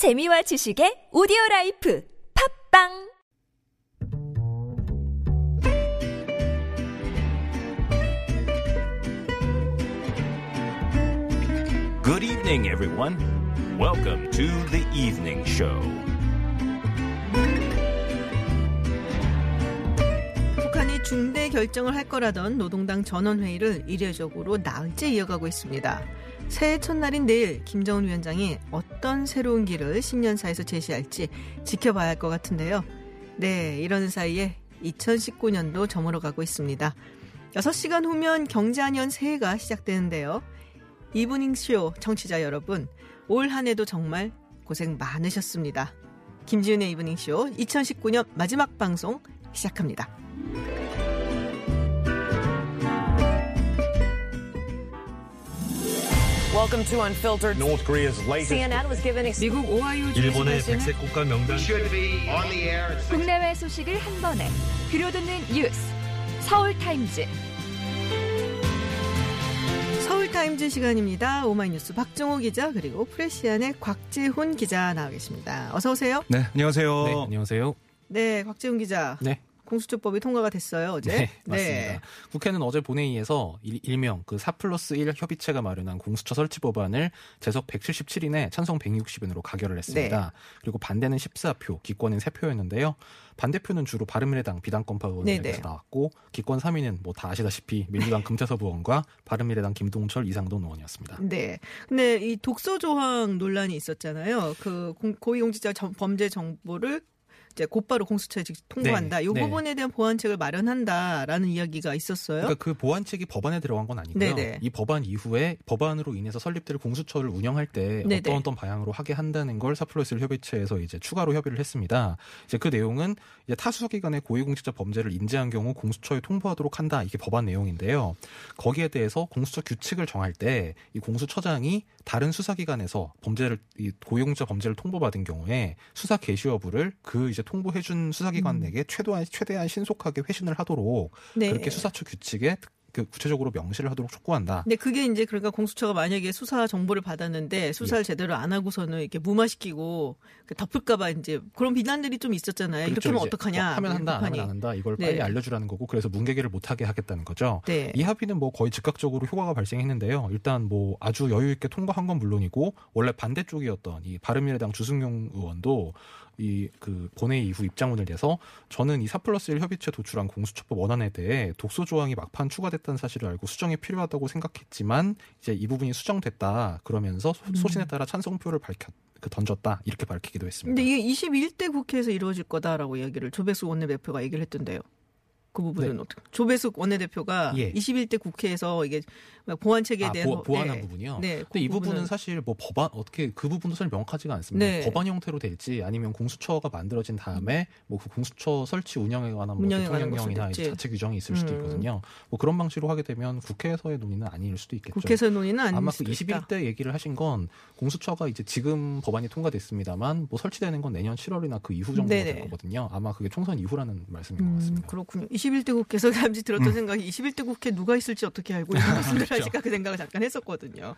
재미와 지식의 오디오 라이프 팟빵 Good evening, everyone. Welcome to the evening show. 북한이 중대 결정을 할 거라던 노동당 전원회의를 이례적으로 나흘째 이어가고 있습니다. 새해 첫날인 내일 김정은 위원장이 어떤 새로운 길을 신년사에서 제시할지 지켜봐야 할 것 같은데요. 네, 이러는 사이에 2019년도 저물어 가고 있습니다. 6시간 후면 경자년 새해가 시작되는데요. 이브닝쇼 청취자 여러분, 올 한 해도 정말 고생 많으셨습니다. 김지윤의 이브닝쇼 2019년 마지막 방송 시작합니다. Welcome to Unfiltered. North Korea's latest CNN was given 미국 오하이오 주 일본의 백색 국가 명단 should be on the air at six 국내외 소식을 한 번에 들려듣는 뉴스 서울 타임즈 서울 타임즈 시간입니다. 오마이뉴스 박정호 기자 그리고 프레시안의 곽재훈 기자 나와 계십니다. 어서 오세요. 네 안녕하세요 네, 안녕하세요. 네, 곽재훈 기자. 네. 공수처법이 통과가 됐어요 어제. 네, 맞습니다. 국회는 어제 본회의에서 일, 명 그4 플러스 1 협의체가 마련한 공수처 설치 법안을 재석 177인에 찬성 160인으로 가결을 했습니다. 네. 그리고 반대는 14표, 기권은 3표였는데요. 반대표는 주로 바른미래당 비당권파 네, 의원들에서 네. 나왔고 기권 3위는 뭐 다 아시다시피 민주당 금태섭 의원과 바른미래당 김동철 이상돈 의원이었습니다. 네. 근데 이 독소 조항 논란이 있었잖아요. 그 공- 고위공직자 정- 범죄 정보를 이제 곧바로 공수처에 직- 통보한다. 네, 이 네. 부분에 대한 보완책을 마련한다라는 이야기가 있었어요. 그러니까 그 보완책이 법안에 들어간 건 아니고요. 네네. 이 법안 이후에 법안으로 인해서 설립될 공수처를 운영할 때 네네. 어떤 어떤 방향으로 하게 한다는 걸 사플러스 협의체에서 이제 추가로 협의를 했습니다. 이제 그 내용은 이제 타수기관의 고위공직자 범죄를 인지한 경우 공수처에 통보하도록 한다. 이게 법안 내용인데요. 거기에 대해서 공수처 규칙을 정할 때 이 공수처장이 다른 수사기관에서 범죄를 이 고위공직자 범죄를 통보받은 경우에 수사 개시 여부를 그 이제 통보해준 수사기관에게 최대한 최대한 신속하게 회신을 하도록 네. 그렇게 수사처 규칙에 그 구체적으로 명시를 하도록 촉구한다. 근데 그게 이제 그러니까 공수처가 만약에 수사 정보를 받았는데 수사를 제대로 안 하고서는 이렇게 무마시키고 그 덮을까봐 이제 그런 비난들이 좀 있었잖아요. 이렇게 하면 이제 어떡하냐. 뭐 하면 한다. 하면 안 한다. 이걸 네. 빨리 알려주라는 거고 그래서 문개기를 못하게 하겠다는 거죠. 네. 이 합의는 뭐 거의 즉각적으로 효과가 발생했는데요. 일단 뭐 아주 여유 있게 통과한 건 물론이고 원래 반대쪽이었던 이 바른미래당 주승용 의원도 이 그 본회의 이후 입장문을 내서 저는 이4 플러스 1 협의체 도출한 공수처법 원안에 대해 독소 조항이 막판 추가됐다는 사실을 알고 수정이 필요하다고 생각했지만 이제 이 부분이 수정됐다 그러면서 소- 소신에 따라 찬성표를 밝혔 그 던졌다 이렇게 밝히기도 했습니다. 근데 이게 21대 국회에서 이루어질 거다라고 얘기를 조배숙 원내대표가 얘기를 했던데요. 그 부분은 네. 어떻게? 조배숙 원내대표가 예. 21대 국회에서 이게 보완 책에 아, 대한 보, 뭐- 보완한 네. 부분이요. 네, 근데 그 이 부분은 부분은- 사실 뭐 법안 어떻게 그 부분도 사실 명확하지가 않습니다. 네. 법안 형태로 될지 아니면 공수처가 만들어진 다음에 뭐 그 공수처 설치 운영에 관한 뭐 대통령령이나. 자체 규정이 있을 수도 음. 있거든요. 뭐 그런 방식으로 하게 되면 국회에서의 논의는 아닐 수도 있겠죠. 국회에서 논의는 아닐 아마 그 수도 있다. 21대 얘기를 하신 건 공수처가 이제 지금 법안이 통과됐습니다만 뭐 설치되는 건 내년 7월이나 그 이후 정도가. 될 거거든요. 아마 그게 총선 이후라는 말씀인 것 음, 같습니다. 그렇군요. 21대 국회에서 잠시 들었던 생각이 21대 국회 누가 있을지 어떻게 알고 이런 말씀을 그렇죠. 하실까 그 생각을 잠깐 했었거든요.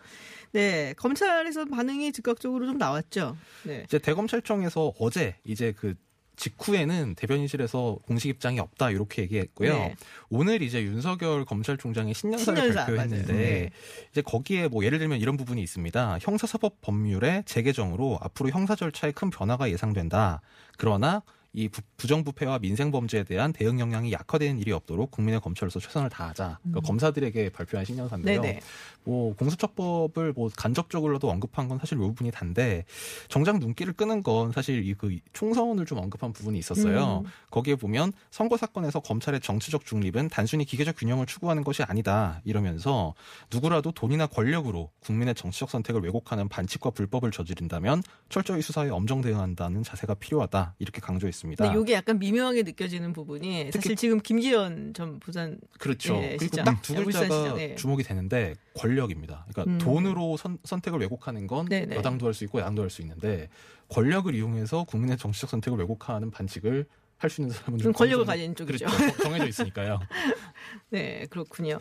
네, 검찰에서 반응이 즉각적으로 좀 나왔죠. 네. 이제 대검찰청에서 어제 이제 그 직후에는 대변인실에서 공식 입장이 없다 이렇게 얘기했고요. 네. 오늘 이제 윤석열 검찰총장의 신년사를 신년사, 발표했는데. 네. 이제 거기에 뭐 예를 들면 이런 부분이 있습니다. 형사사법 법률의 재개정으로 앞으로 형사 절차에 큰 변화가 예상된다. 그러나 이 부- 부정부패와 민생 범죄에 대한 대응 역량이 약화되는 일이 없도록 국민의 검찰로서 최선을 다하자. 그러니까 검사들에게 발표한 신년사인데요. 음. 네네. 뭐 공수처법을 뭐 간접적으로도 언급한 건 사실 요 부분이 단데 정작 눈길을 끄는 건 사실 이 그 총선을 좀 언급한 부분이 있었어요. 음. 거기에 보면 선거 사건에서 검찰의 정치적 중립은 단순히 기계적 균형을 추구하는 것이 아니다 이러면서 누구라도 돈이나 권력으로 국민의 정치적 선택을 왜곡하는 반칙과 불법을 저지른다면 철저히 수사에 엄정 대응한다는 자세가 필요하다 이렇게 강조했습니다. 근데 이게 약간 미묘하게 느껴지는 부분이 사실 지금 김기현 전 부산 그렇죠. 예, 그리고. 딱두 예, 글자가 예. 주목이 되는데 권력입니다. 그러니까 음. 돈으로 선, 선택을 왜곡하는 건 네네. 여당도 할 수 있고 야당도 할 수 있는데 권력을 이용해서 국민의 정치적 선택을 왜곡하는 반칙을 할 수 있는 사람은 좀 권력을 가진 쪽이죠. 그렇죠. 정- 정해져 있으니까요. 네, 그렇군요.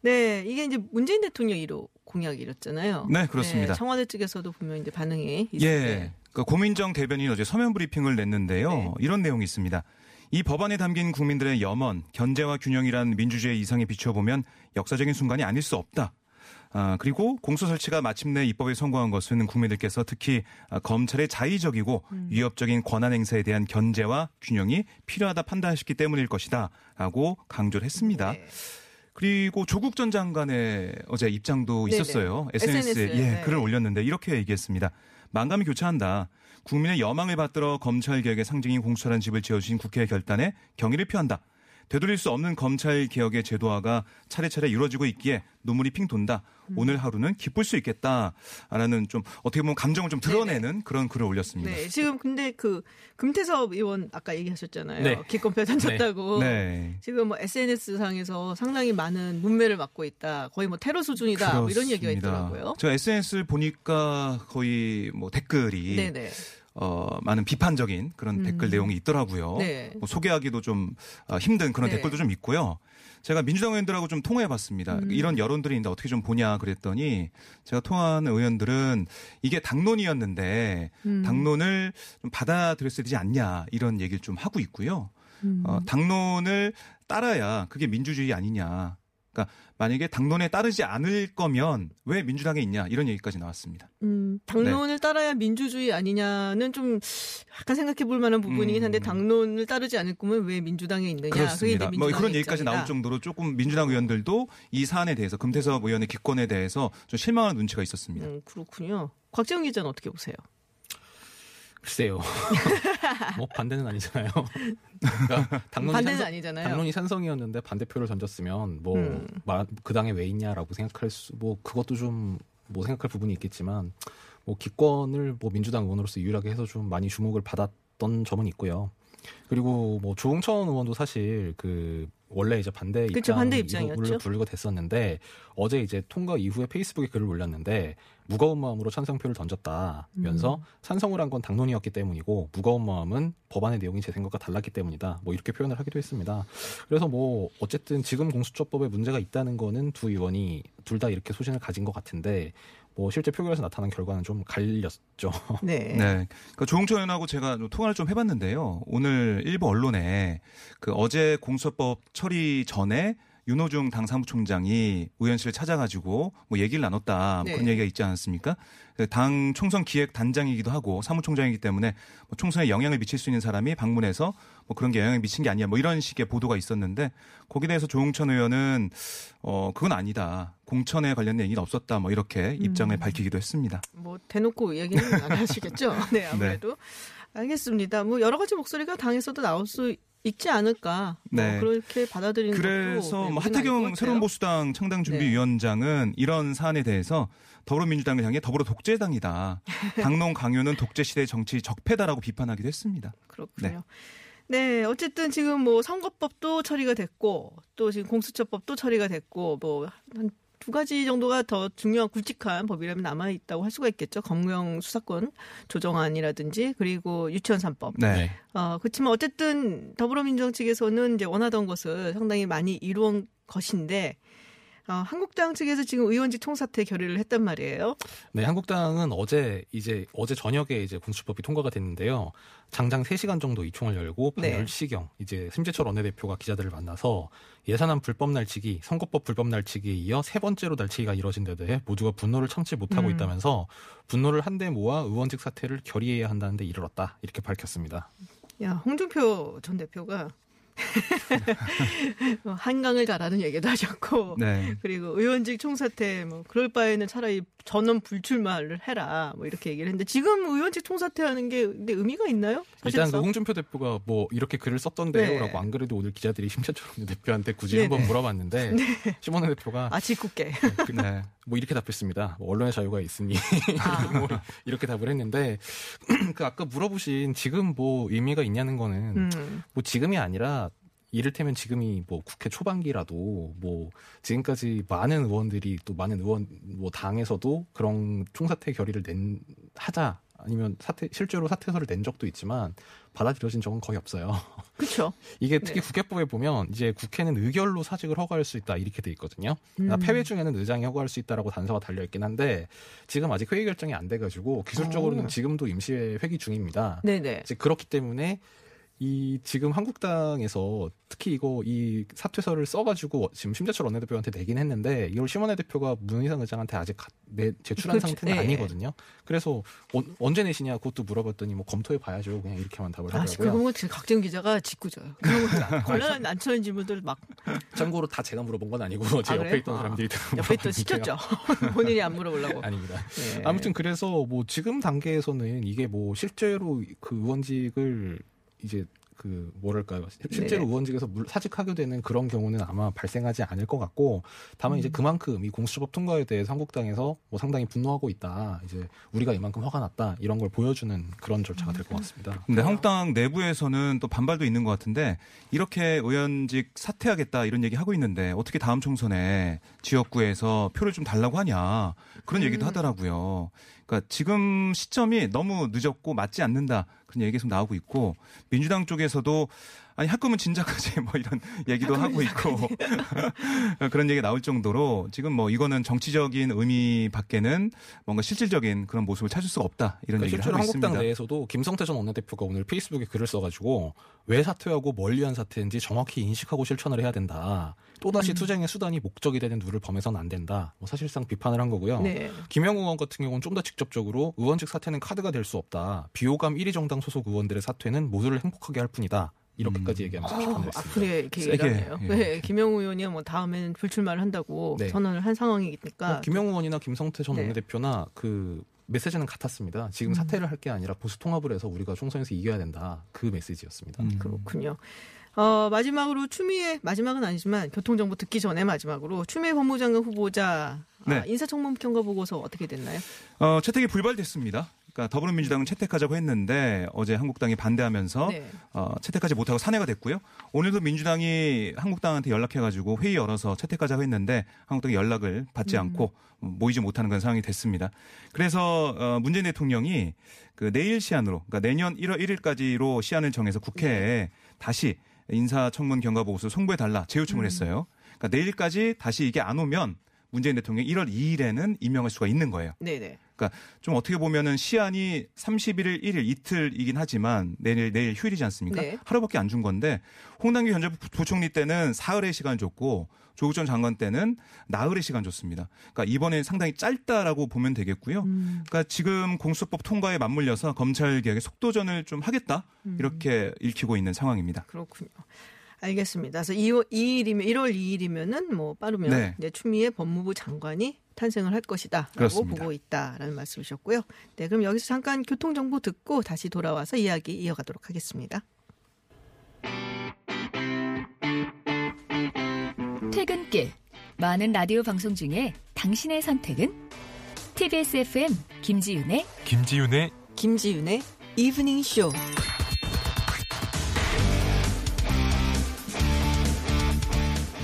네, 이게 이제 문재인 대통령 1호 공약이었잖아요. 네, 그렇습니다. 청와대 측에서도 분명 이제 반응이 있을 예. 때. 그 고민정 대변인이 어제 서면 브리핑을 냈는데요. 네. 이런 내용이 있습니다. 이 법안에 담긴 국민들의 염원, 견제와 균형이란 민주주의 이상에 비춰보면 역사적인 순간이 아닐 수 없다. 아, 그리고 공소 설치가 마침내 입법에 성공한 것은 국민들께서 특히 아, 검찰의 자의적이고 음. 위협적인 권한 행사에 대한 견제와 균형이 필요하다 판단하셨기 때문일 것이다. 라고 강조를 했습니다. 네. 그리고 조국 전 장관의 어제 입장도 네네. 있었어요. SNS에 SNS 에, 예, 네. 글을 올렸는데 이렇게 얘기했습니다. 만감이 교차한다. 국민의 여망을 받들어 검찰 개혁의 상징인 공수처라는 집을 지어주신 국회의 결단에 경의를 표한다. 되돌릴 수 없는 검찰 개혁의 제도화가 차례차례 이루어지고 있기에 눈물이 핑 돈다. 음. 오늘 하루는 기쁠 수 있겠다라는 좀 어떻게 보면 감정을 좀 드러내는 그런 글을 올렸습니다. 네, 지금 근데 그 금태섭 의원 아까 얘기하셨잖아요. 네. 기권표 던졌다고. 네. 지금 뭐 SNS 상에서 상당히 많은 문매를 받고 있다. 거의 뭐 테러 수준이다. 뭐 이런 얘기가. 있더라고요. 제가 SNS를 보니까 거의 뭐 댓글이 네네. 어, 많은 비판적인 그런 댓글 내용이 있더라고요. 음. 네. 뭐 소개하기도 좀 어, 힘든 그런 네. 댓글도 좀 있고요. 제가 민주당 의원들하고 좀 통화해 봤습니다. 음. 이런 여론들이 있는데 어떻게 좀 보냐 그랬더니 제가 통화하는 의원들은 이게 당론이었는데 음. 당론을 좀 받아들였어야 되지 않냐 이런 얘기를 좀 하고 있고요. 음. 어, 당론을 따라야 그게 민주주의 아니냐. 그러니까 만약에 당론에 따르지 않을 거면 왜 민주당에 있냐 이런 얘기까지 나왔습니다. 음, 당론을 따라야 민주주의 아니냐는 좀 약간 생각해 볼 만한 부분이긴 한데 음. 당론을 따르지 않을 거면 왜 민주당에 있느냐. 그렇습니다. 뭐 그런 얘기까지 입장이다. 나올 정도로 조금 민주당 의원들도 이 사안에 대해서 금태섭 의원의 기권에 대해서 좀 실망하는 눈치가 있었습니다. 음, 그렇군요. 곽재영 기자는 어떻게 보세요? 글쎄요. 뭐 반대는 아니잖아요. 그러니까 당론이 반대는 찬성- 아니잖아요. 당론이 찬성이었는데 반대표를 던졌으면 뭐 음. 그 당에 왜 있냐라고 생각할 수 뭐 그것도 좀 뭐 생각할 부분이 있겠지만 뭐 기권을 뭐 민주당 의원으로서 유일하게 해서 좀 많이 주목을 받았던 점은 있고요. 그리고 뭐 조홍천 의원도 사실 그 원래 이제 반대 그쵸, 입장 반대 입장이었죠. 불고 됐었는데 어제 이제 통과 이후에 페이스북에 글을 올렸는데 무거운 마음으로 찬성표를 던졌다면서 음. 찬성을 한 건 당론이었기 때문이고 무거운 마음은 법안의 내용이 제 생각과 달랐기 때문이다. 뭐 이렇게 표현을 하기도 했습니다. 그래서 뭐 어쨌든 지금 공수처법에 문제가 있다는 거는 두 의원이 둘 다 이렇게 소신을 가진 것 같은데 뭐 실제 표결에서 나타난 결과는 좀 갈렸죠. 네. 네. 그러니까 조홍천 의원하고 제가 좀 통화를 좀 해봤는데요. 오늘 일부 언론에 그 어제 공수처법 처리 전에 윤호중 당 사무총장이 의원실을 찾아가지고 뭐 얘기를 나눴다 뭐 네. 그런 얘기가 있지 않았습니까? 그당 총선 기획 단장이기도 하고 사무총장이기 때문에 뭐 총선에 영향을 미칠 수 있는 사람이 방문해서 뭐 그런 게 영향을 미친 게 아니야 뭐 이런 식의 보도가 있었는데 거기에 대해서 조홍천 의원은 어 그건 아니다 공천에 관련된 얘기는 없었다 뭐 이렇게 입장을 밝히기도 했습니다. 뭐 대놓고 이야기는 안 하시겠죠. 네, 아무래도 알겠습니다. 뭐 여러 가지 목소리가 당에서도 나올 수 있지 않을까. 뭐 네. 그렇게 받아들이는 그래서 네, 뭐 하태경. 새로운 보수당 창당 준비위원장은 이런 사안에 대해서 더불어민주당을 향해 더불어 독재당이다. 당론 강요는 독재 시대 정치 적폐다라고 비판하기도 했습니다. 그렇군요. 네. 어쨌든 지금 뭐 선거법도 처리가 됐고 또 지금 공수처법도 처리가 됐고 뭐 한 두 가지 정도가 더 중요한 굵직한 법이라면 남아 있다고 할 수가 있겠죠. 검경 수사권 조정안이라든지 그리고 유치원 3법. 네. 어, 그렇지만 어쨌든 더불어민주당 측에서는 이제 원하던 것을 상당히 많이 이루은 것인데 어, 한국당 측에서 지금 의원직 총사퇴 결의를 했단 말이에요. 네, 한국당은 어제 이제 어제 저녁에 이제 공수법이 통과가 됐는데요. 장장 3시간 정도 이총을 열고 밤 네. 10시경 이제 심재철 원내대표가 기자들을 만나서 예산안 불법 날치기, 선거법 불법 날치기에 이어 세 번째로 날치기가 이뤄진 데 대해 모두가 분노를 참지 못하고 음. 있다면서 분노를 한데 모아 의원직 사퇴를 결의해야 한다는 데 이르렀다. 이렇게 밝혔습니다. 야, 홍준표 전 대표가 어, 한강을 가라는 얘기도 하셨고 네. 그리고 의원직 총사퇴 뭐 그럴 바에는 차라리 전원 불출마를 해라 뭐 이렇게 얘기를 했는데 지금 의원직 총사퇴하는 게 근데 의미가 있나요? 일단 그 사실상? 홍준표 대표가 뭐 이렇게 글을 썼던데요라고 네. 안 그래도 오늘 기자들이 심재철 원내대표한테 굳이 네네. 한번 물어봤는데 심원 대표가 아 짓궂게 그- 네. 뭐 이렇게 답했습니다. 뭐 언론의 자유가 있으니 아. 뭐 이렇게 답을 했는데 그 아까 물어보신 지금 뭐 의미가 있냐는 거는 음. 뭐 지금이 아니라 이를테면 지금이 뭐 국회 초반기라도 뭐 지금까지 많은 의원들이 또 많은 의원 뭐 당에서도 그런 총사퇴 결의를 낸 하자 아니면 사퇴 실제로 사퇴서를 낸 적도 있지만 받아들여진 적은 거의 없어요. 그렇죠. 이게 특히 네. 국회법에 보면 이제 국회는 의결로 사직을 허가할 수 있다 이렇게 돼 있거든요. 그러니까 음. 폐회 중에는 의장이 허가할 수 있다라고 단서가 달려 있긴 한데 지금 아직 회의 결정이 안 돼가지고 기술적으로는 어. 지금도 임시회 회기 중입니다. 네네. 이제 그렇기 때문에 이 지금 한국당에서 특히 이거 이 사퇴서를 써가지고 지금 심재철 원내대표한테 내긴 했는데 이걸 심원내 대표가 문희상 의장한테 아직 가- 내, 제출한 그렇죠. 상태는 예. 아니거든요. 그래서 언- 언제 내시냐 그것도 물어봤더니 뭐 검토해 봐야죠. 그냥 이렇게만 답을 아, 하더라고요. 그런 거 지금 각종 기자가 짓궂어요. 그런 거 곤란한 난처한 질문들 막 참고로 다 제가 물어본 건 아니고 제 아, 옆에? 있던 아. 사람들이 다 옆에 또 물어봤는데요. 시켰죠. 본인이 안 물어보려고. 아닙니다. 네. 아무튼 그래서 뭐 지금 단계에서는 이게 뭐 실제로 그 의원직을 이제 그 뭐랄까요 실제로 네. 의원직에서 물- 사직하게 되는 그런 경우는 아마 발생하지 않을 것 같고 다만 음. 이제 그만큼 이 공수처법 통과에 대해서 한국당에서 뭐 상당히 분노하고 있다 이제 우리가 이만큼 화가 났다 이런 걸 보여주는 그런 절차가 될 것 같습니다. 근데 한국당 내부에서는 또 반발도 있는 것 같은데 이렇게 의원직 사퇴하겠다 이런 얘기 하고 있는데 어떻게 다음 총선에 지역구에서 표를 좀 달라고 하냐 그런 얘기도 음. 하더라고요. 그러니까 지금 시점이 너무 늦었고 맞지 않는다 그런 얘기 계속 나오고 있고 민주당 쪽에서도 아니 학금은 진작하지 뭐 이런 얘기도 하고 있고 그런 얘기 가 나올 정도로 지금 뭐 이거는 정치적인 의미 밖에는 뭔가 실질적인 그런 모습을 찾을 수가 없다 이런 그러니까 얘기를 하고 한국당 있습니다. 내에서도 김성태 전 원내대표가 오늘 페이스북에 글을 써가지고 왜 사퇴하고 뭘 위한 사퇴인지 정확히 인식하고 실천을 해야 된다. 또다시 음. 투쟁의 수단이 목적이 되는 룰을 범해서는 안 된다. 뭐 사실상 비판을 한 거고요. 네. 김영우 의원 같은 경우는 좀 더 직접적으로 의원직 사퇴는 카드가 될 수 없다. 비호감 1위 정당 소속 의원들의 사퇴는 모두를 행복하게 할 뿐이다. 이렇게까지 얘기하면서 아, 비판을 했습니다. 앞으로 이렇게 얘기하네요. 예. 네, 김영우 의원이 뭐 다음에는 불출마를 한다고 네. 선언을 한 상황이니까. 뭐 김영우 의원이나 김성태 전 네. 원내대표나 그 메시지는 같았습니다. 지금 음. 사퇴를 할 게 아니라 보수 통합을 해서 우리가 총선에서 이겨야 된다. 그 메시지였습니다. 음. 그렇군요. 어, 마지막으로 추미애 마지막은 아니지만 교통정보 듣기 전에 마지막으로 추미애 법무장관 후보자 아, 네. 인사청문 평가 보고서 어떻게 됐나요? 어, 채택이 불발됐습니다. 그러니까 더불어민주당은 채택하자고 했는데 어제 한국당이 반대하면서 네. 어, 채택하지 못하고 산회가 됐고요. 오늘도 민주당이 한국당한테 연락해가지고 회의 열어서 채택하자고 했는데 한국당이 연락을 받지 않고 모이지 못하는 그런 상황이 됐습니다. 그래서 어, 문재인 대통령이 그 내일 시한으로 그러니까 내년 1월 1일까지로 시한을 정해서 국회에 다시 인사청문 경과보고서 송부해 달라 재요청을 했어요. 그러니까 내일까지 다시 이게 안 오면 문재인 대통령이 1월 2일에는 임명할 수가 있는 거예요. 네네. 그러니까 좀 어떻게 보면은 시한이 31일 1일 이틀이긴 하지만 내일 내일 휴일이지 않습니까? 네. 하루밖에 안 준 건데 홍남기 현 부총리 때는 사흘의 시간 줬고 조국 전 장관 때는 나흘의 시간 줬습니다. 그러니까 이번에 상당히 짧다라고 보면 되겠고요. 음. 그러니까 지금 공수법 통과에 맞물려서 검찰 개혁의 속도전을 좀 하겠다 음. 이렇게 읽히고 있는 상황입니다. 그렇군요. 알겠습니다. 그래서 2월 2일이면 1월 2일이면은 뭐 빠르면 네. 이제 추미애 법무부 장관이 탄생을 할 것이다라고 그렇습니다. 보고 있다라는 말씀이셨고요. 네, 그럼 여기서 잠깐 교통 정보 듣고 다시 돌아와서 이야기 이어가도록 하겠습니다. 퇴근길 많은 라디오 방송 중에 당신의 선택은 TBS FM 김지윤의 김지윤의 김지윤의 이브닝 쇼.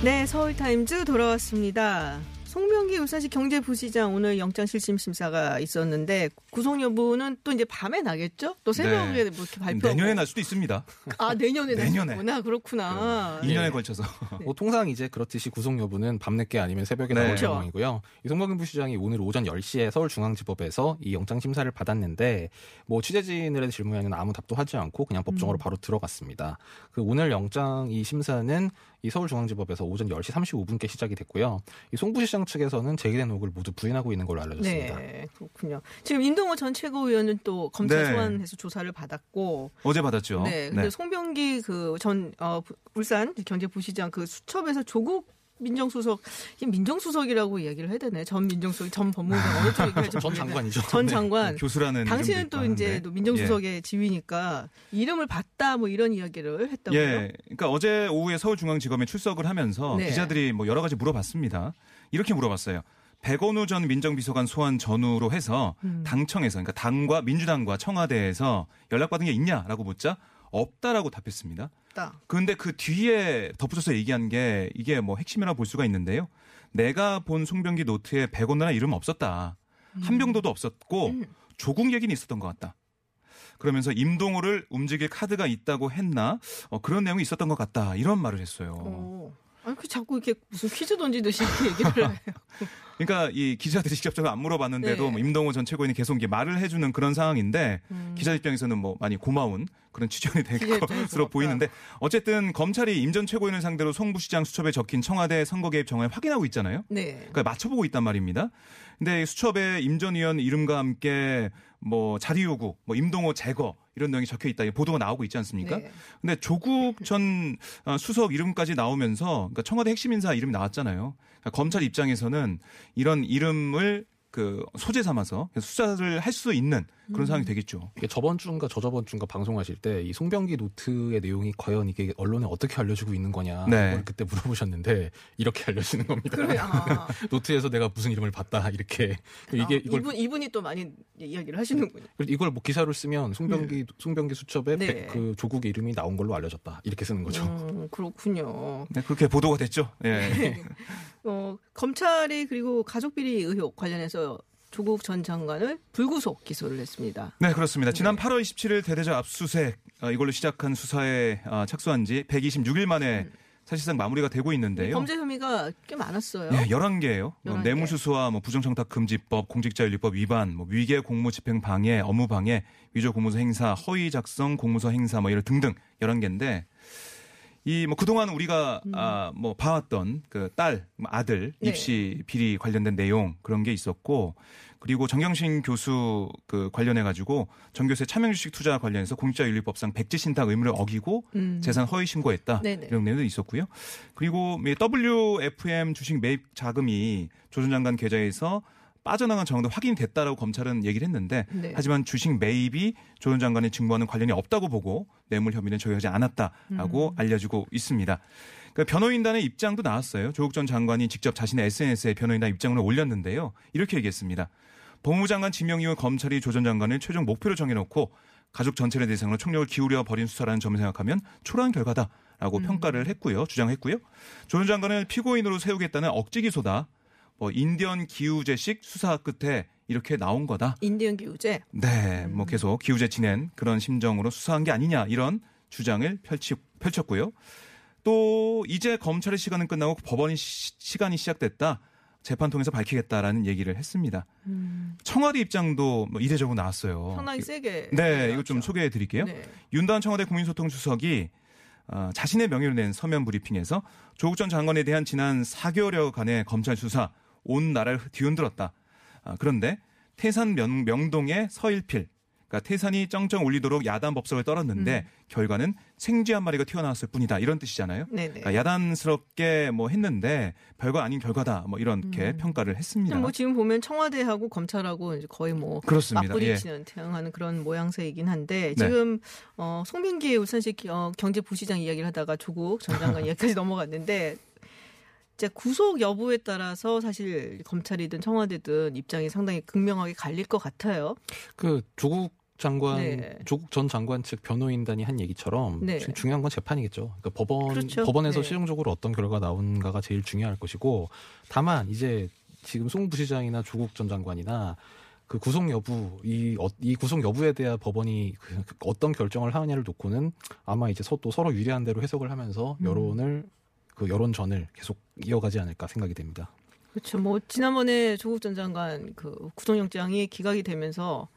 네, 서울타임즈 돌아왔습니다. 송병기 울산시 경제부시장 오늘 영장실질 심사가 있었는데 구속 여부는 또 이제 밤에 나겠죠? 또 새벽에 네. 뭐 이렇게 발표. 내년에 날 수도 있습니다. 아 내년에 내년에. 나구나 그렇구나. 2년에 걸쳐서. 뭐 통상 이제 그렇듯이 구속 여부는 밤늦게 아니면 새벽에 네. 나올 그렇죠. 상황이고요. 이송범 부시장이 오늘 오전 10시에 서울중앙지법에서 이 영장 심사를 받았는데 뭐 취재진들의 질문에는 아무 답도 하지 않고 그냥 법정으로 음. 바로 들어갔습니다. 그 오늘 영장 이 심사는 이 서울중앙지법에서 오전 10시 35분께 시작이 됐고요. 이 송부시장 측에서는 제기된 의혹을 모두 부인하고 있는 걸로 알려졌습니다. 네, 그렇군요. 지금 인동호 전 최고위원은 또 검찰 네. 소환해서 조사를 받았고, 어제 받았죠. 네, 근데 송병기 그전 어, 부- 울산 경제부시장 그 수첩에서 조국 민정수석, 민정수석이라고 이야기를 해야 되네. 전 민정수석, 전 법무장 어느 쪽 얘기할지 전. 장관이죠. 전 네. 장관. 교수라는 당신은 또 이제. 또 민정수석의 지위니까 이름을 봤다 뭐 이런 이야기를 했다고요. 예. 그러니까 어제 오후에 서울중앙지검에 출석을 하면서 네. 기자들이 뭐 여러 가지 물어봤습니다. 이렇게 물어봤어요. 백원우 전 민정비서관 소환 전후로 해서 음. 당청에서 그러니까 당과 민주당과 청와대에서 연락받은 게 있냐라고 묻자 없다라고 답했습니다. 딱. 그런데 그 뒤에 덧붙여서 얘기한 게 이게 뭐 핵심이라고 볼 수가 있는데요. 내가 본 송병기 노트에 백원우나 이름 없었다. 한 병도도 없었고 음. 조국 얘기는 있었던 것 같다. 그러면서 임동호를 움직일 카드가 있다고 했나 어, 그런 내용이 있었던 것 같다 이런 말을 했어요. 어. 아니, 그 자꾸 이렇게 무슨 퀴즈 던지듯이 이렇게 얘기를 해요. 그러니까 이 기자들이 직접적으로 안 물어봤는데도 네. 뭐 임동호 전 최고위원이 계속 이게 말을 해주는 그런 상황인데 음. 기자 입장에서는 뭐 많이 고마운 그런 취재원이 될 것으로. 보이는데 어쨌든 검찰이 임 전 최고위원을 상대로 송부시장 수첩에 적힌 청와대 선거 개입 정황을 확인하고 있잖아요. 네. 그러니까 맞춰보고 있단 말입니다. 근데 수첩에 임 전 의원 이름과 함께 뭐 자리 요구, 뭐 임동호 제거 이런 내용이 적혀 있다. 이 보도가 나오고 있지 않습니까? 네. 근데 조국 전 어, 수석 이름까지 나오면서 그러니까 청와대 핵심 인사 이름이 나왔잖아요. 그러니까 검찰 입장에서는 이런 이름을 그 소재 삼아서 수사를 할 수 있는 그런 상황이 되겠죠. 이게 저번 주인가 저저번 주인가 방송하실 때 이 송병기 노트의 내용이 과연 이게 언론에 어떻게 알려지고 있는 거냐 네. 그때 물어보셨는데 이렇게 알려지는 겁니다. 그래, 아. 노트에서 내가 무슨 이름을 봤다 이렇게 이게 아, 이걸 이분, 이분이 또 많이 이야기를 하시는군요. 그래서 이걸 뭐 기사로 쓰면 송병기 송병기 수첩에 네. 백- 그 조국의 이름이 나온 걸로 알려졌다 이렇게 쓰는 거죠. 음, 그렇군요. 네, 그렇게 보도가 됐죠. 예. 어, 검찰이 그리고 가족비리 의혹 관련해서 조국 전 장관을 불구속 기소를 했습니다. 네, 그렇습니다. 지난 8월 27일 대대적 압수수색 어, 이걸로 시작한 수사에 어, 착수한 지 126일 만에 사실상 마무리가 되고 있는데요. 범죄 혐의가 꽤 많았어요. 네, 11개예요. 11개. 뇌물수수와 뭐 부정청탁금지법, 공직자윤리법 위반, 뭐 위계 공무 집행 방해, 업무 방해, 위조 공무서 행사, 허위 작성 공무서 행사 뭐 이런 등등 11개인데 이 뭐 그동안 우리가 아뭐 봐왔던 그 딸, 아들 네. 입시 비리 관련된 내용 그런 게 있었고 그리고 정경심 교수 그 관련해 가지고 정 교수의 차명 주식 투자 관련해서 공직자윤리법상 백지 신탁 의무를 어기고 음. 재산 허위 신고했다 네네. 이런 내용도 있었고요. 그리고 이 WFM 주식 매입 자금이 조전 장관 계좌에서 빠져나간 정황도 확인이 됐다라고 검찰은 얘기를 했는데 네. 하지만 주식 매입이 조 전 장관의 증거와는 관련이 없다고 보고 뇌물 혐의는 저해하지 않았다라고 음. 알려지고 있습니다. 그러니까 변호인단의 입장도 나왔어요. 조국 전 장관이 직접 자신의 SNS에 변호인단 입장을 올렸는데요. 이렇게 얘기했습니다. 법무부 장관 지명 이후 검찰이 조 전 장관을 최종 목표로 정해놓고 가족 전체를 대상으로 총력을 기울여 벌인 수사라는 점을 생각하면 초라한 결과다라고 음. 평가를 했고요. 주장했고요. 조 전 장관을 피고인으로 세우겠다는 억지 기소다. 뭐 인디언 기우제식 수사 끝에 이렇게 나온 거다. 인디언 기우제. 네, 뭐 계속 기우제 지낸 그런 심정으로 수사한 게 아니냐 이런 주장을 펼치, 펼쳤고요. 또 이제 검찰의 시간은 끝나고 법원의 시, 시간이 시작됐다. 재판 통해서 밝히겠다라는 얘기를 했습니다. 청와대 입장도 뭐 이례적으로 나왔어요. 상당히 세게. 네, 이거 좀 소개해 드릴게요. 네. 윤다한 청와대 국민소통수석이 어, 자신의 명의로 낸 서면 브리핑에서 조국 전 장관에 대한 지난 4개월여간의 검찰 수사 온 나라를 뒤흔들었다. 아, 그런데 태산 명, 명동의 서일필, 그러니까 태산이 쩡쩡 울리도록 야단 법석을 떨었는데 결과는 생쥐 한 마리가 튀어나왔을 뿐이다. 이런 뜻이잖아요. 네네. 그러니까 야단스럽게 뭐 했는데 별거 아닌 결과다. 뭐 이렇게 평가를 했습니다. 뭐 지금 보면 청와대하고 검찰하고 이제 거의 뭐 그렇습니다. 맞부딪히는 대응하는 그런 모양새이긴 한데 네. 지금 어, 송민기 울산시 기- 어, 경제부시장 이야기를 하다가 조국 전 장관 이야기까지 넘어갔는데 이제 구속 여부에 따라서 사실 검찰이든 청와대든 입장이 상당히 극명하게 갈릴 것 같아요. 그 조국 장관, 네. 조국 전 장관 측 변호인단이 한 얘기처럼 네. 지금 중요한 건 재판이겠죠. 그러니까 법원 그렇죠. 법원에서 네. 최종적으로 어떤 결과가 나온가가 제일 중요할 것이고 다만 이제 지금 송 부시장이나 조국 전 장관이나 그 구속 여부 이, 어- 이 구속 여부에 대한 법원이 그- 그 어떤 결정을 하느냐를 놓고는 아마 이제 서, 또 서로 유리한 대로 해석을 하면서 음. 여론을 그 여론전을 계속 이어가지 않을까 생각이 됩니다. 그렇죠. 뭐 지난번에 조국 전 장관 그 구속영장이 기각이 되면서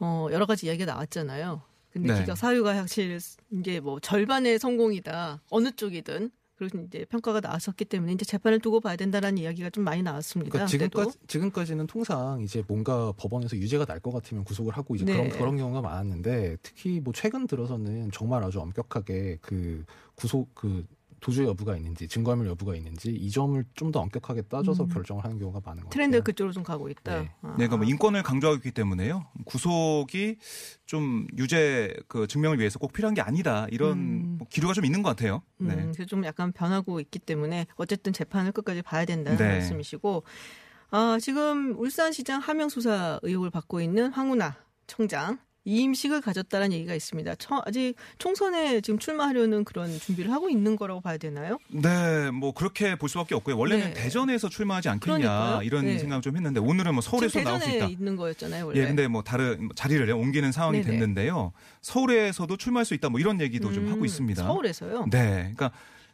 어 여러 가지 이야기가 나왔잖아요. 근데 네. 기각 사유가 사실 이제 뭐 절반의 성공이다. 어느 쪽이든 그런 이제 평가가 나왔었기 때문에 이제 재판을 두고 봐야 된다라는 이야기가 좀 많이 나왔습니다. 그러니까. 지금까지 지금까지는 통상 이제 뭔가 법원에서 유죄가 날 것 같으면 구속을 하고 이제 네. 그런 그런 경우가 많았는데 특히 뭐 최근 들어서는 정말 아주 엄격하게 그 구속 그 도주 여부가 있는지 증거인멸 여부가 있는지 이 점을 좀 더 엄격하게 따져서 음. 결정을 하는 경우가 많은 것 트렌드가 같아요. 그쪽으로 좀 가고 있다. 네. 아. 네, 그러니까 뭐 인권을 강조하고 있기 때문에요. 구속이 좀 유죄 그 증명을 위해서 꼭 필요한 게 아니다. 이런 음. 뭐 기류가 좀 있는 것 같아요. 네. 음, 그래서 좀 약간 변하고 있기 때문에 어쨌든 재판을 끝까지 봐야 된다는 네. 말씀이시고 아, 지금 울산시장 하명 수사 의혹을 받고 있는 황운하 청장 이임식을 가졌다는 얘기가 있습니다. 처- 아직 총선에 지금 출마하려는 그런 준비를 하고 있는 거라고 봐야 되나요? 네, 뭐 그렇게 볼 수밖에 없고요. 원래는 네. 대전에서 출마하지 않겠냐 그러니까요. 이런 네. 생각을 좀 했는데 오늘은 뭐 서울에서 나올 수 대전에 있다. 있는 거였잖아요, 원래. 예, 근데 뭐 다른 뭐 자리를 옮기는 상황이 네네. 됐는데요. 서울에서도 출마할 수 있다. 뭐 이런 얘기도 좀 음, 하고 있습니다. 서울에서요? 네, 그러니까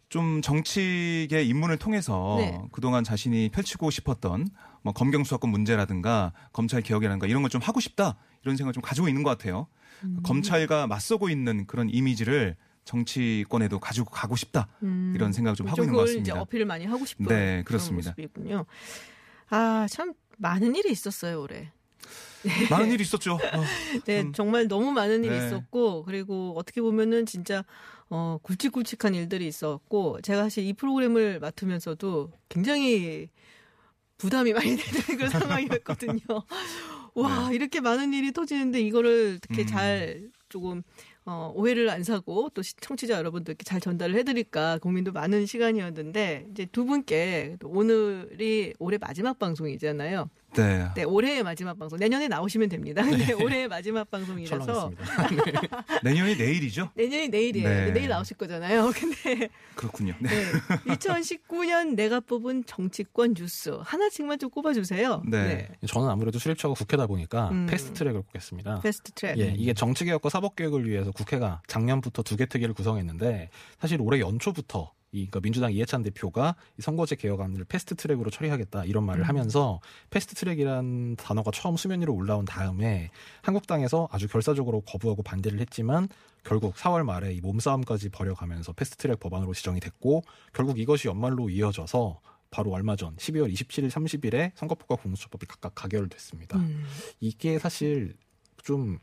좀 정치계 입문을 통해서 네. 그동안 자신이 펼치고 싶었던 뭐 검경 수사권 문제라든가 검찰 개혁이라든가 이런 걸 좀 하고 싶다 이런 생각을 좀 가지고 있는 것 같아요. 음. 검찰과 맞서고 있는 그런 이미지를 정치권에도 가지고 가고 싶다 이런 생각을 좀 하고 있는 것 음. 같습니다. 어필을 많이 하고 싶은 네, 그렇습니다. 모습이군요. 아, 참 많은 일이 있었어요, 올해. 많은 일이 있었죠. 어, 네, 음. 정말 너무 많은 일이 네. 있었고 그리고 어떻게 보면은 진짜 어 굵직굵직한 일들이 있었고 제가 사실 이 프로그램을 맡으면서도 굉장히 부담이 많이 되는 그런 상황이었거든요. 와 이렇게 많은 일이 터지는데 이거를 어떻게 네. 음. 잘 조금 어, 오해를 안 사고 또 시- 청취자 여러분들께 잘 전달을 해드릴까 고민도 많은 시간이었는데 이제 두 분께 또 오늘이 올해 마지막 방송이잖아요. 네. 네, 올해의 마지막 방송. 내년에 나오시면 됩니다. 네, 올해의 마지막 방송이라서 철렁했습니다. 내년이 내일이죠? 내년이 내일이에요. 네. 내일 나오실 거잖아요. 근데 그렇군요. 네. 네, 2019년 내가 뽑은 정치권 뉴스 하나씩만 좀 꼽아 주세요. 네. 저는 아무래도 출입처가 국회다 보니까 음. 패스트 트랙을 꼽겠습니다. 패스트 트랙. 예, 이게 정치 개혁과 사법 개혁을 위해서 국회가 작년부터 두 개 특위를 구성했는데 사실 올해 연초부터 이 그러니까 민주당 이해찬 대표가 이 선거제 개혁안을 패스트 트랙으로 처리하겠다 이런 말을 음. 하면서 패스트 트랙이란 단어가 처음 수면 위로 올라온 다음에 한국당에서 아주 결사적으로 거부하고 반대를 했지만 결국 4월 말에 이 몸싸움까지 벌여가면서 패스트 트랙 법안으로 지정이 됐고 결국 이것이 연말로 이어져서 바로 얼마 전 12월 27일, 30일에 선거법과 공수처법이 각각 가결됐습니다. 음, 이게 사실 좀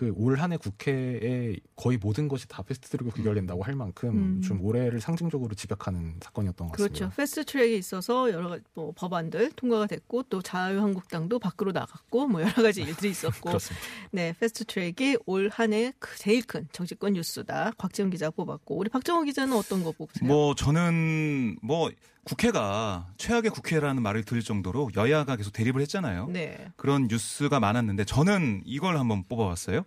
그 올 한해 국회에 거의 모든 것이 다 패스트트랙으로 귀결된다고 할 만큼 음. 좀 올해를 상징적으로 지적하는 사건이었던 것 같습니다. 그렇죠. 패스트 트랙에 있어서 여러 가지 뭐 법안들 통과가 됐고 또 자유한국당도 밖으로 나갔고 뭐 여러 가지 일들이 있었고 그렇습니다. 네, 패스트 트랙이 올 한해 제일 큰 정치권 뉴스다. 곽재훈 기자 뽑았고 우리 박정호 기자는 어떤 거 뽑으세요? 뭐 저는 뭐 국회가 최악의 국회라는 말을 들을 정도로 여야가 계속 대립을 했잖아요. 네. 그런 뉴스가 많았는데 저는 이걸 한번 뽑아봤어요.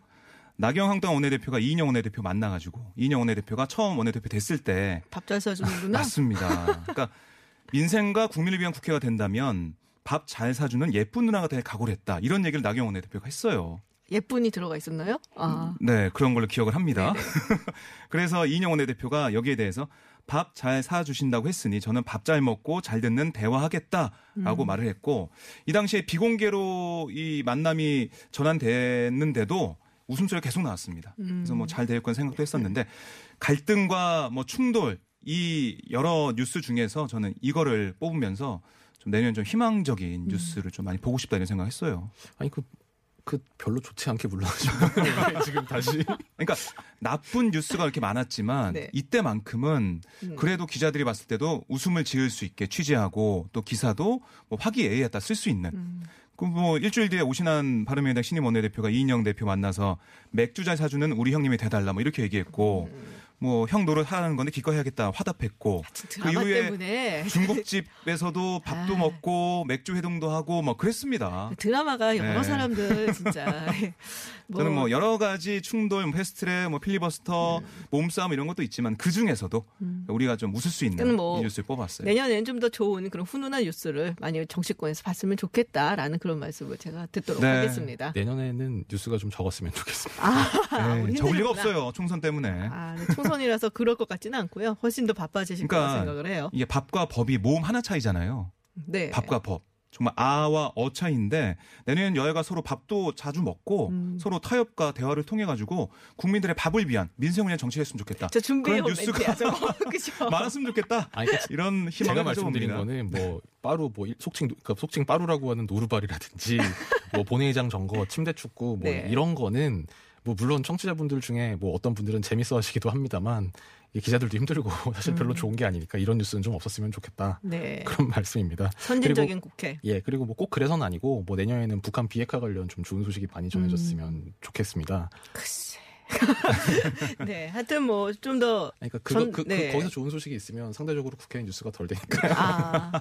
나경원 당시 원내대표가 이인영 원내대표 만나가지고 이인영 원내대표가 처음 원내대표 됐을 때 밥 잘 사주는구나. 맞습니다. 그러니까 민생과 국민을 위한 국회가 된다면 밥 잘 사주는 예쁜 누나가 될 각오를 했다. 이런 얘기를 나경원 원내대표가 했어요. 예쁜이 들어가 있었나요? 아. 네, 그런 걸로 기억을 합니다. 그래서 이인영 원내대표가 여기에 대해서 밥 잘 사주신다고 했으니 저는 밥 잘 먹고 잘 듣는 대화하겠다라고 말을 했고 이 당시에 비공개로 이 만남이 전환됐는데도 웃음소리가 계속 나왔습니다. 그래서 뭐 잘 될 건 생각도 했었는데 갈등과 뭐 충돌 이 여러 뉴스 중에서 저는 이거를 뽑으면서 좀 내년 좀 희망적인 뉴스를 좀 많이 보고 싶다 이런 생각했어요. 아니 그, 그 별로 좋지 않게 거예요. 지금 다시. 그러니까 나쁜 뉴스가 이렇게 많았지만 네. 이때만큼은 음. 그래도 기자들이 봤을 때도 웃음을 지을 수 있게 취재하고 또 기사도 뭐 화기애애했다 쓸 수 있는. 음. 그뭐 일주일 뒤에 오신한 바른미래당 신임 원내대표가 이인영 대표 만나서 맥주 잘 사주는 우리 형님이 돼달라 뭐 이렇게 얘기했고 음. 뭐 형 노릇 하는 건데 기꺼이 해야겠다 화답했고 그 드라마 이후에 때문에 중국집에서도 밥도 아. 먹고 맥주 회동도 하고 뭐 그랬습니다. 드라마가 여러 네. 사람들 진짜 저는 뭐 여러 가지 충돌, 뭐 패스트트랙, 뭐 필리버스터, 음. 몸싸움 이런 것도 있지만 그 중에서도 우리가 좀 웃을 수 있는 뭐이 뉴스를 뽑았어요. 내년에는 좀더 좋은 그런 훈훈한 뉴스를 많이 정치권에서 봤으면 좋겠다라는 그런 말씀을 제가 드리도록 네. 하겠습니다. 내년에는 뉴스가 좀 적었으면 좋겠습니다. 아, 네, 우리 적을 리가. 없어요. 총선 때문에. 아, 네, 총 선이라서 그럴 것 같지는 않고요. 훨씬 더 바빠지실 거라 그러니까 생각을 해요. 이게 밥과 법이 모음 하나 차이잖아요. 네. 밥과 법. 정말 아와 어 차이인데 내년 여야가 서로 밥도 자주 먹고 음. 서로 타협과 대화를 통해 가지고 국민들의 밥을 위한 민생을 위한 정치를 했으면 좋겠다. 저 준비해온 그런 뉴스가 멘트야? 많았으면 좋겠다. 아니, 그러니까 이런 희망을 제가 말씀드린. 거는 뭐 빠루 뭐 일- 속칭 그러니까 속칭 빠루라고 하는 노루발이라든지 뭐 본회의장 정거 침대 축구 뭐 네. 이런 거는 뭐 물론 청취자분들 중에 뭐 어떤 분들은 재밌어 하시기도 합니다만 이 기자들도 힘들고 사실 별로 좋은 게 아니니까 이런 뉴스는 좀 없었으면 좋겠다. 음. 네. 그런 말씀입니다. 선진적인 국회. 예, 그리고 뭐 꼭 그래서는 아니고 뭐 내년에는 북한 비핵화 관련 좀 좋은 소식이 많이 전해졌으면 음. 좋겠습니다. 글쎄. 네, 하여튼 뭐 좀 더 그러니까 그거 전- 그, 그 네. 거기서 좋은 소식이 있으면 상대적으로 국회의원 뉴스가 덜 되니까요. 아,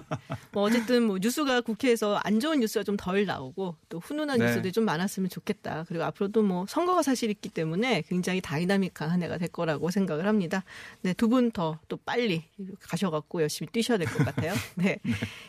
뭐 어쨌든 뭐 뉴스가 국회에서 안 좋은 뉴스가 좀 덜 나오고 또 훈훈한 네. 뉴스들이 좀 많았으면 좋겠다. 그리고 앞으로도 뭐 선거가 사실 있기 때문에 굉장히 다이나믹한 한 해가 될 거라고 생각을 합니다. 네, 두 분 더 또 빨리 가셔갖고 열심히 뛰셔야 될 것 같아요. 네.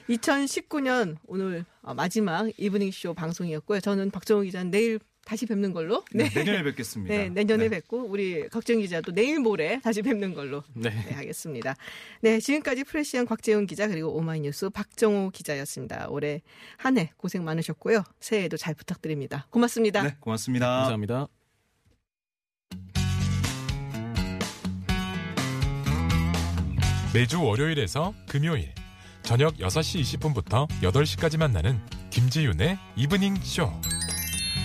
2019년 오늘 어, 마지막 이브닝 쇼 방송이었고요. 저는 박정호 기자는 내일 다시 뵙는 걸로. 네, 내년에 뵙겠습니다. 네, 내년에 네. 뵙고 우리 곽재훈 기자도 내일 모레 다시 뵙는 걸로 네. 네, 하겠습니다. 네, 지금까지 프레시안 곽재훈 기자 그리고 오마이뉴스 박정호 기자였습니다. 올해 한 해 고생 많으셨고요. 새해에도 잘 부탁드립니다. 고맙습니다. 네, 고맙습니다. 감사합니다. 매주 월요일에서 금요일 저녁 6시 20분부터 8시까지 만나는 김지윤의 이브닝 쇼.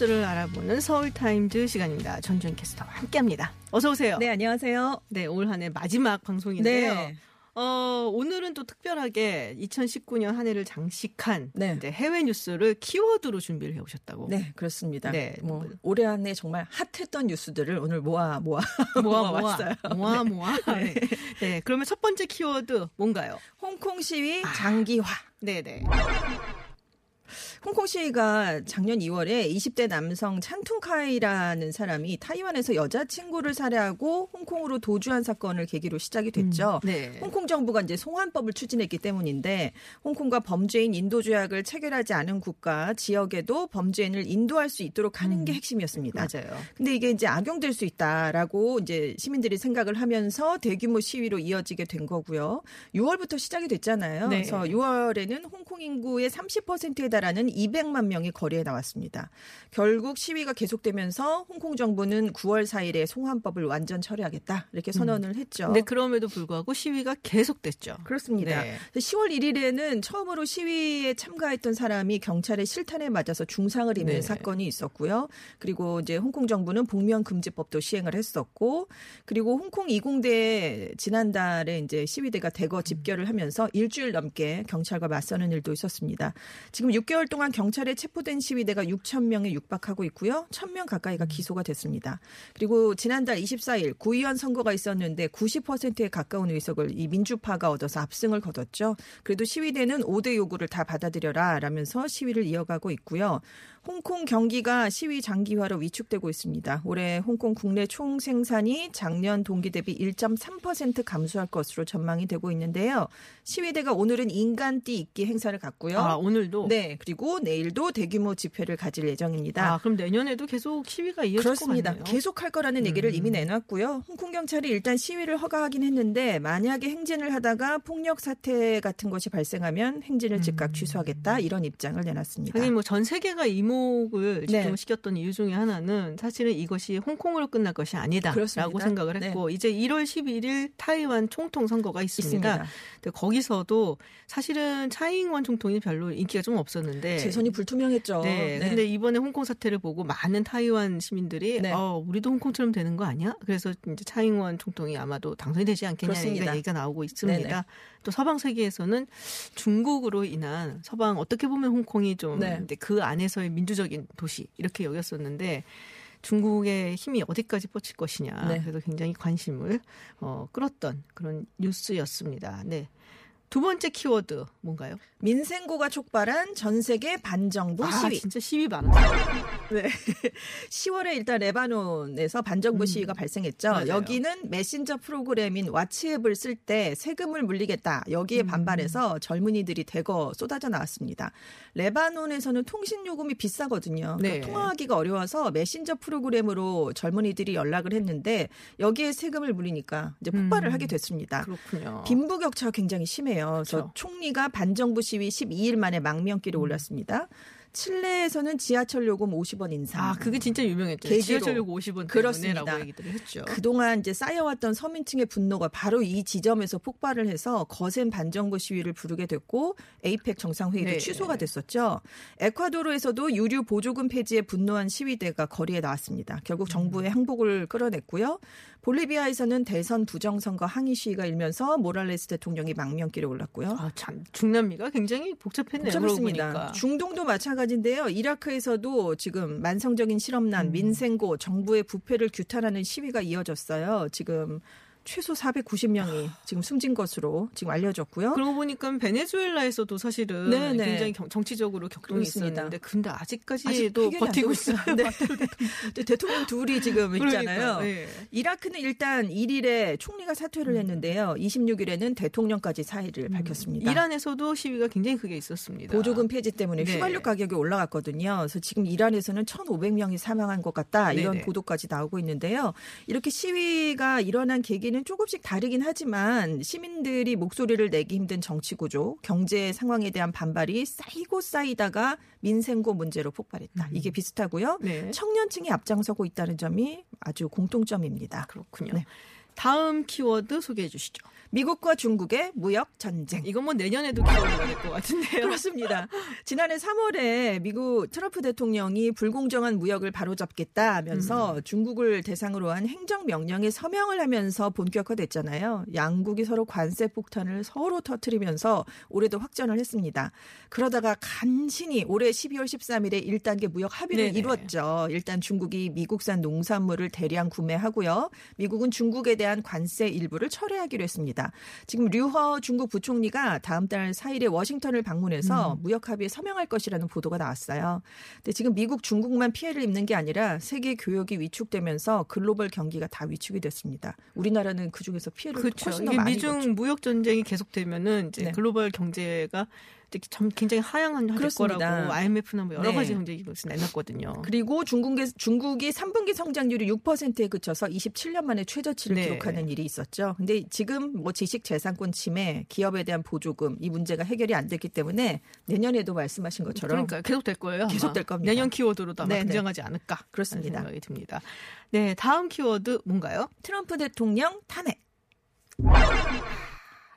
뉴스를 알아보는 서울타임즈 시간입니다. 전주현 캐스터와 함께합니다. 어서 오세요. 네, 안녕하세요. 네, 올 한 해 마지막 방송인데요. 네. 어, 오늘은 또 특별하게 2019년 한 해를 장식한 네. 해외 뉴스를 키워드로 준비를 해 오셨다고. 네, 그렇습니다. 네. 뭐 올해 한 해 정말 핫했던 뉴스들을 오늘 모아 모아 모아 모아 모아왔어요. 모아 모아. 네. 네. 네. 그러면 첫 번째 키워드 뭔가요? 홍콩 시위 아. 장기화. 네, 네. 홍콩 시위가 작년 2월에 20대 남성 찬퉁카이라는 사람이 타이완에서 여자친구를 살해하고 홍콩으로 도주한 사건을 계기로 시작이 됐죠. 네. 홍콩 정부가 이제 송환법을 추진했기 때문인데 홍콩과 범죄인 인도 조약을 체결하지 않은 국가 지역에도 범죄인을 인도할 수 있도록 하는 게 핵심이었습니다. 음. 맞아요. 근데 이게 이제 악용될 수 있다라고 이제 시민들이 생각을 하면서 대규모 시위로 이어지게 된 거고요. 6월부터 시작이 됐잖아요. 네. 그래서 6월에는 홍콩 인구의 30%에 달하는 200만 명이 거리에 나왔습니다. 결국 시위가 계속되면서 홍콩 정부는 9월 4일에 송환법을 완전 철회하겠다 이렇게 선언을 했죠. 근데 그럼에도 불구하고 시위가 계속됐죠. 그렇습니다. 네. 10월 1일에는 처음으로 시위에 참가했던 사람이 경찰의 실탄에 맞아서 중상을 입는 네. 사건이 있었고요. 그리고 이제 홍콩 정부는 복면 금지법도 시행을 했었고, 그리고 홍콩 이공대에 지난달에 이제 시위대가 대거 집결을 하면서 일주일 넘게 경찰과 맞서는 일도 있었습니다. 지금 6 개월 동안 경찰에 체포된 시위대가 6천 명에 육박하고 있고요. 1,000명 가까이가 기소가 됐습니다. 그리고 지난달 24일 구의원 선거가 있었는데 90%에 가까운 의석을 이 민주파가 얻어서 압승을 거뒀죠. 그래도 시위대는 5대 요구를 다 받아들여라 라면서 시위를 이어가고 있고요. 홍콩 경기가 시위 장기화로 위축되고 있습니다. 올해 홍콩 국내 총 생산이 작년 동기 대비 1.3% 감소할 것으로 전망이 되고 있는데요. 시위대가 오늘은 인간띠 있기 행사를 갖고요. 아, 오늘도 네, 그리고 내일도 대규모 집회를 가질 예정입니다. 아, 그럼 내년에도 계속 시위가 이어질 그렇습니다. 계속 할 거라는 얘기를 음. 이미 내놨고요. 홍콩 경찰이 일단 시위를 허가하긴 했는데 만약에 행진을 하다가 폭력 사태 같은 것이 발생하면 행진을 즉각 취소하겠다 이런 입장을 내놨습니다. 하긴 뭐전 세계가 이목을 네. 집중시켰던 이유 중에 하나는 사실은 이것이 홍콩으로 끝날 것이 아니다라고 그렇습니다. 생각을 네. 했고 이제 1월 11일 타이완 총통 선거가 있습니다. 있습니다. 거기서도 사실은 차이잉원 총통이 별로 인기가 좀 없었는데 재선이 불투명했죠. 네. 근데 이번에 홍콩 사태를 보고 많은 타이완 시민들이 네. 어, 우리도 홍콩처럼 되는 거 아니야? 그래서 이제 차이잉원 총통이 아마도 당선이 되지 않겠냐 그렇습니다. 얘기가, 나오고 있습니다. 네네. 또 서방 세계에서는 중국으로 인한 서방 어떻게 보면 홍콩이 좀 네. 그 안에서의 민주적인 도시 이렇게 여겼었는데 중국의 힘이 어디까지 뻗칠 것이냐. 네. 그래서 굉장히 관심을 어, 끌었던 그런 뉴스였습니다. 네. 두 번째 키워드 뭔가요? 민생고가 촉발한 전 세계 반정부 아, 시위. 진짜 시위 많았어요. 네. 10월에 일단 레바논에서 반정부 음, 시위가 발생했죠. 맞아요. 여기는 메신저 프로그램인 왓츠앱을 쓸 때 세금을 물리겠다. 음. 여기에 반발해서 젊은이들이 대거 쏟아져 나왔습니다. 레바논에서는 통신 요금이 비싸거든요. 그러니까 네. 통화하기가 어려워서 메신저 프로그램으로 젊은이들이 연락을 했는데 여기에 세금을 물리니까 이제 폭발을 음, 하게 됐습니다. 그렇군요. 빈부격차가 굉장히 심해요. 그래서 그렇죠. 총리가 반정부 시위 12일 만에 망명길에 음. 올랐습니다. 칠레에서는 지하철 요금 50원 인상. 아, 그게 진짜 유명했죠. 계기로. 지하철 요금 50원 그렇습니다. 얘기들을 했죠. 그동안 이제 쌓여왔던 서민층의 분노가 바로 이 지점에서 폭발을 해서 거센 반정부 시위를 부르게 됐고 에이펙 정상회의도 네. 취소가 됐었죠. 에콰도르에서도 유류 보조금 폐지에 분노한 시위대가 거리에 나왔습니다. 결국 정부의 항복을 끌어냈고요. 볼리비아에서는 대선 부정선거 항의 시위가 일면서 모랄레스 대통령이 망명길에 올랐고요. 아, 참 중남미가 굉장히 복잡했네요. 보니까. 중동도 마찬가지인데요. 이라크에서도 지금 만성적인 실업난, 음. 민생고, 정부의 부패를 규탄하는 시위가 이어졌어요. 지금 최소 490명이 지금 숨진 것으로 지금 알려졌고요. 그러고 보니까 베네수엘라에서도 사실은 네, 네. 굉장히 경- 정치적으로 격동이 그렇습니다. 있었는데 근데 아직 아직까지도 안 버티고 있어요. 네. 네, 대통령 둘이 지금 있잖아요. 그러니까, 예. 이라크는 일단 1일에 총리가 사퇴를 했는데요. 26일에는 대통령까지 사의를 밝혔습니다. 이란에서도 시위가 굉장히 크게 있었습니다. 보조금 폐지 때문에 네. 휘발유 가격이 올라갔거든요. 그래서 지금 이란에서는 1,500명이 사망한 것 같다 이런 네네. 보도까지 나오고 있는데요. 이렇게 시위가 일어난 계기는 조금씩 다르긴 하지만 시민들이 목소리를 내기 힘든 정치 구조, 경제 상황에 대한 반발이 쌓이고 쌓이다가 민생고 문제로 폭발했다. 이게 비슷하고요. 네. 청년층이 앞장서고 있다는 점이 아주 공통점입니다. 그렇군요. 네. 다음 키워드 소개해 주시죠. 미국과 중국의 무역 전쟁. 이건 뭐 내년에도 키워드가 될것 같은데요. 그렇습니다. 지난해 3월에 미국 트럼프 대통령이 불공정한 무역을 바로잡겠다 하면서 음. 중국을 대상으로 한 행정 명령에 서명을 하면서 본격화됐잖아요. 양국이 서로 관세 폭탄을 서로 터트리면서 올해도 확전을 했습니다. 그러다가 간신히 올해 12월 13일에 1단계 무역 합의를 네네. 이루었죠. 일단 중국이 미국산 농산물을 대량 구매하고요. 미국은 중국에 대한 관세 일부를 철회하기로 했습니다. 지금 류허 중국 부총리가 다음 달 4일에 워싱턴을 방문해서 음. 무역 합의에 서명할 것이라는 보도가 나왔어요. 근데 지금 미국 중국만 피해를 입는 게 아니라 세계 교역이 위축되면서 글로벌 경기가 다 위축이 됐습니다. 우리나라는 그 중에서 피해를 그렇죠. 훨씬 더 많이 미중. 무역 전쟁이 계속되면은 이제 네. 글로벌 경제가 점- 굉장히 하향할 그렇습니다. 거라고 IMF나 뭐 여러 네. 가지 경제 기록에서 내놨거든요. 그리고 중국의, 중국이 3분기 성장률이 6%에 그쳐서 27년 만에 최저치를 네. 기록하는 일이 있었죠. 근데 지금 뭐 지식 재산권 침해, 기업에 대한 보조금 이 문제가 해결이 안 됐기 때문에 내년에도 말씀하신 것처럼 그러니까 계속 될 거예요. 계속 될 겁니다. 내년 키워드로도 아마 네네. 등장하지 않을까 그렇습니다. 생각이 듭니다. 네, 다음 키워드 뭔가요? 트럼프 대통령 탄핵.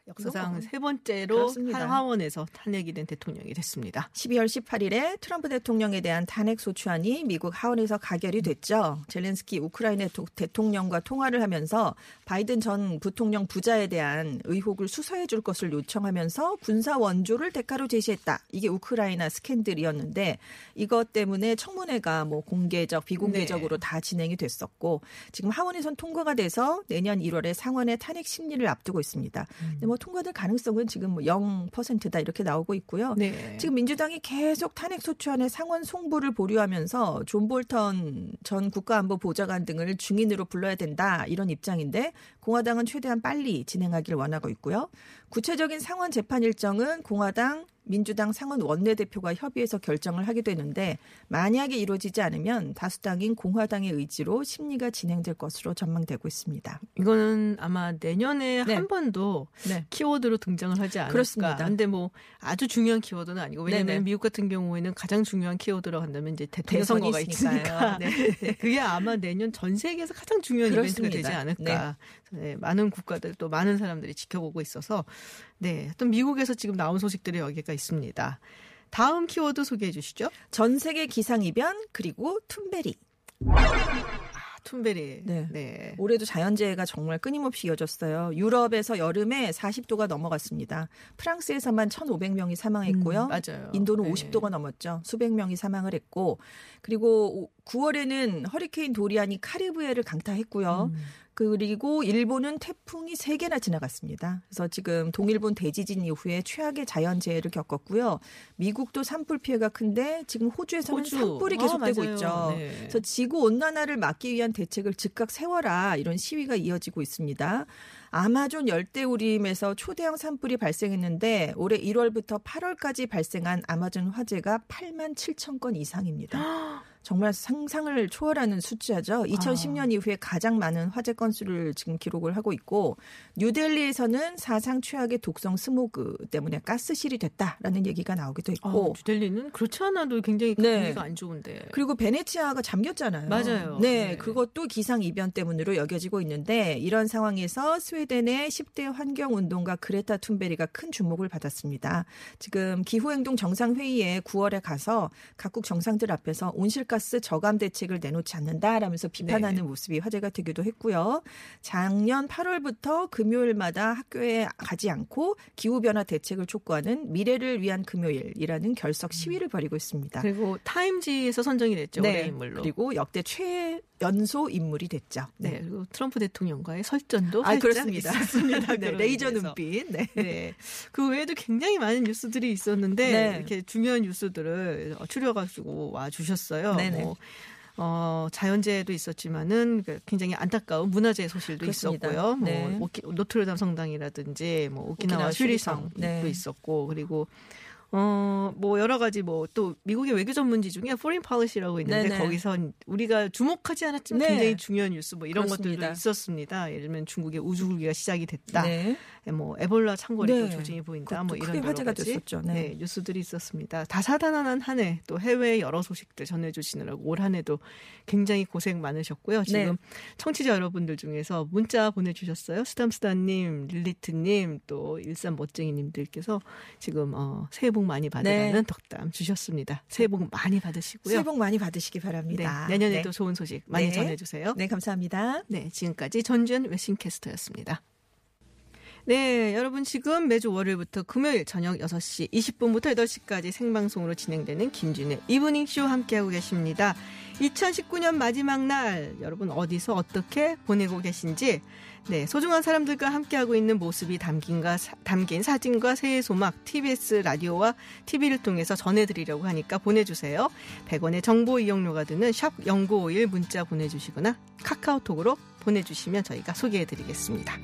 역사상 이거 세 번째로 그렇습니다. 하원에서 탄핵이 된 대통령이 됐습니다. 12월 18일에 트럼프 대통령에 대한 탄핵 소추안이 미국 하원에서 가결이 됐죠. 젤렌스키 우크라이나 도- 대통령과 통화를 하면서 바이든 전 부통령 부자에 대한 의혹을 수사해 줄 것을 요청하면서 군사 원조를 대가로 제시했다. 이게 우크라이나 스캔들이었는데 이것 때문에 청문회가 뭐 공개적, 비공개적으로 다 진행이 됐었고 지금 하원에선 통과가 돼서 내년 1월에 상원의 탄핵 심리를 앞두고 있습니다. 근데 뭐 통과될 가능성은 지금 뭐 0%다 이렇게 나오고 있고요. 네. 지금 민주당이 계속 탄핵 소추안의 상원 송부를 보류하면서 존 볼턴 전 국가안보 보좌관 등을 증인으로 불러야 된다 이런 입장인데 공화당은 최대한 빨리 진행하길 원하고 있고요. 구체적인 상원 재판 일정은 공화당 민주당 상원 원내대표가 협의해서 결정을 하게 되는데 만약에 이루어지지 않으면 다수당인 공화당의 의지로 심리가 진행될 것으로 전망되고 있습니다. 이거는 아마 내년에 네. 한 번도 네. 키워드로 등장을 하지 않을까. 그렇습니다. 근데 뭐 아주 중요한 키워드는 아니고 왜냐하면 네네. 미국 같은 경우에는 가장 중요한 키워드로 한다면 이제 대통령 선거가 대선이 있으니까 있으니까요. 네. 그게 아마 내년 전 세계에서 가장 중요한 그렇습니다. 이벤트가 되지 않을까. 네, 많은 국가들 또 많은 사람들이 지켜보고 있어서 네, 또 미국에서 지금 나온 소식들이 여기가 있습니다. 다음 키워드 소개해 주시죠. 전 세계 기상이변 그리고 툰베리. 아, 툰베리. 네. 네. 올해도 자연재해가 정말 끊임없이 이어졌어요. 유럽에서 여름에 40도가 넘어갔습니다. 프랑스에서만 1,500명이 사망했고요. 음, 맞아요. 인도는 네. 50도가 넘었죠. 수백 명이 사망을 했고, 그리고 9월에는 허리케인 도리안이 카리브해를 강타했고요. 음. 그리고 일본은 태풍이 3개나 지나갔습니다. 그래서 지금 동일본 대지진 이후에 최악의 자연재해를 겪었고요. 미국도 산불 피해가 큰데 지금 호주에서는 호주. 산불이 아, 계속되고 맞아요. 있죠. 네. 그래서 지구 온난화를 막기 위한 대책을 즉각 세워라 이런 시위가 이어지고 있습니다. 아마존 열대우림에서 초대형 산불이 발생했는데 올해 1월부터 8월까지 발생한 아마존 화재가 8만 7천 건 이상입니다. 정말 상상을 초월하는 숫자죠. 2010년 이후에 가장 많은 화재 건수를 지금 기록을 하고 있고 뉴델리에서는 사상 최악의 독성 스모그 때문에 가스실이 됐다라는 얘기가 나오기도 했고 아, 뉴델리는 그렇지 않아도 굉장히 네. 공기가 안 좋은데. 그리고 베네치아가 잠겼잖아요. 맞아요. 네, 네. 그것도 기상 이변 때문으로 여겨지고 있는데 이런 상황에서 스웨덴의 10대 환경 운동가 그레타 툰베리가 큰 주목을 받았습니다. 지금 기후 행동 정상 회의에 9월에 가서 각국 정상들 앞에서 온실가스 저감 대책을 내놓지 않는다라면서 비판하는 네. 모습이 화제가 되기도 했고요. 작년 8월부터 금요일마다 학교에 가지 않고 기후 변화 대책을 촉구하는 미래를 위한 금요일이라는 결석 시위를 벌이고 있습니다. 그리고 타임지에서 선정이 됐죠. 네. 인물로. 그리고 역대 최 연소 인물이 됐죠. 네. 그리고 트럼프 대통령과의 설전도 아, 그렇습니다. 있었습니다. 네, 레이저. 눈빛. 네. 네. 그 외에도 굉장히 많은 뉴스들이 있었는데 네. 이렇게 중요한 뉴스들을 추려가지고 와 주셨어요. 네네. 뭐, 어, 자연재해도 있었지만은 그 굉장히 안타까운 문화재 소실도 그렇습니다. 있었고요. 뭐 네. 오키, 노트르담 성당이라든지 뭐 오키나와, 오키나와 슈리성도 슈리성. 네. 있었고 그리고 어, 뭐 여러 가지 뭐 또 미국의 외교 전문지 중에 foreign policy라고 있는데 네네. 거기서 우리가 주목하지 않았지만 네. 굉장히 중요한 뉴스 뭐 이런 그렇습니다. 것들도 있었습니다. 예를 들면 중국의 우주굴기가 시작이 됐다. 네. 뭐 에볼라 창궐이 또 네. 조짐이 보인다. 뭐 이런 여러 화제가 가지, 됐었죠. 네. 뉴스들이 있었습니다. 다사다난한 한 해 또 해외 여러 소식들 전해주시느라고 올 한 해도 굉장히 고생 많으셨고요. 지금 네. 청취자 여러분들 중에서 문자 보내주셨어요. 스담스담님, 릴리트님, 또 일산 멋쟁이님들께서 지금 어, 새해 복 많이 받으라는 네. 덕담 주셨습니다. 새해 복 많이 받으시고요. 새해 복 많이 받으시기 네, 바랍니다. 내년에도 네. 좋은 소식 많이 네. 전해주세요. 네, 감사합니다. 네, 지금까지 전주현 웨싱캐스터였습니다. 네, 여러분 지금 매주 월요일부터 금요일 저녁 6시 20분부터 8시까지 생방송으로 진행되는 김준의 이브닝쇼 함께하고 계십니다. 2019년 마지막 날 여러분 어디서 어떻게 보내고 계신지 네, 소중한 사람들과 함께하고 있는 모습이 담긴가, 사- 담긴 사진과 새해 소막 TBS 라디오와 TV를 통해서 전해드리려고 하니까 보내주세요. 100원의 정보 이용료가 드는 샵 0951 문자 보내주시거나 카카오톡으로 보내주시면 저희가 소개해드리겠습니다.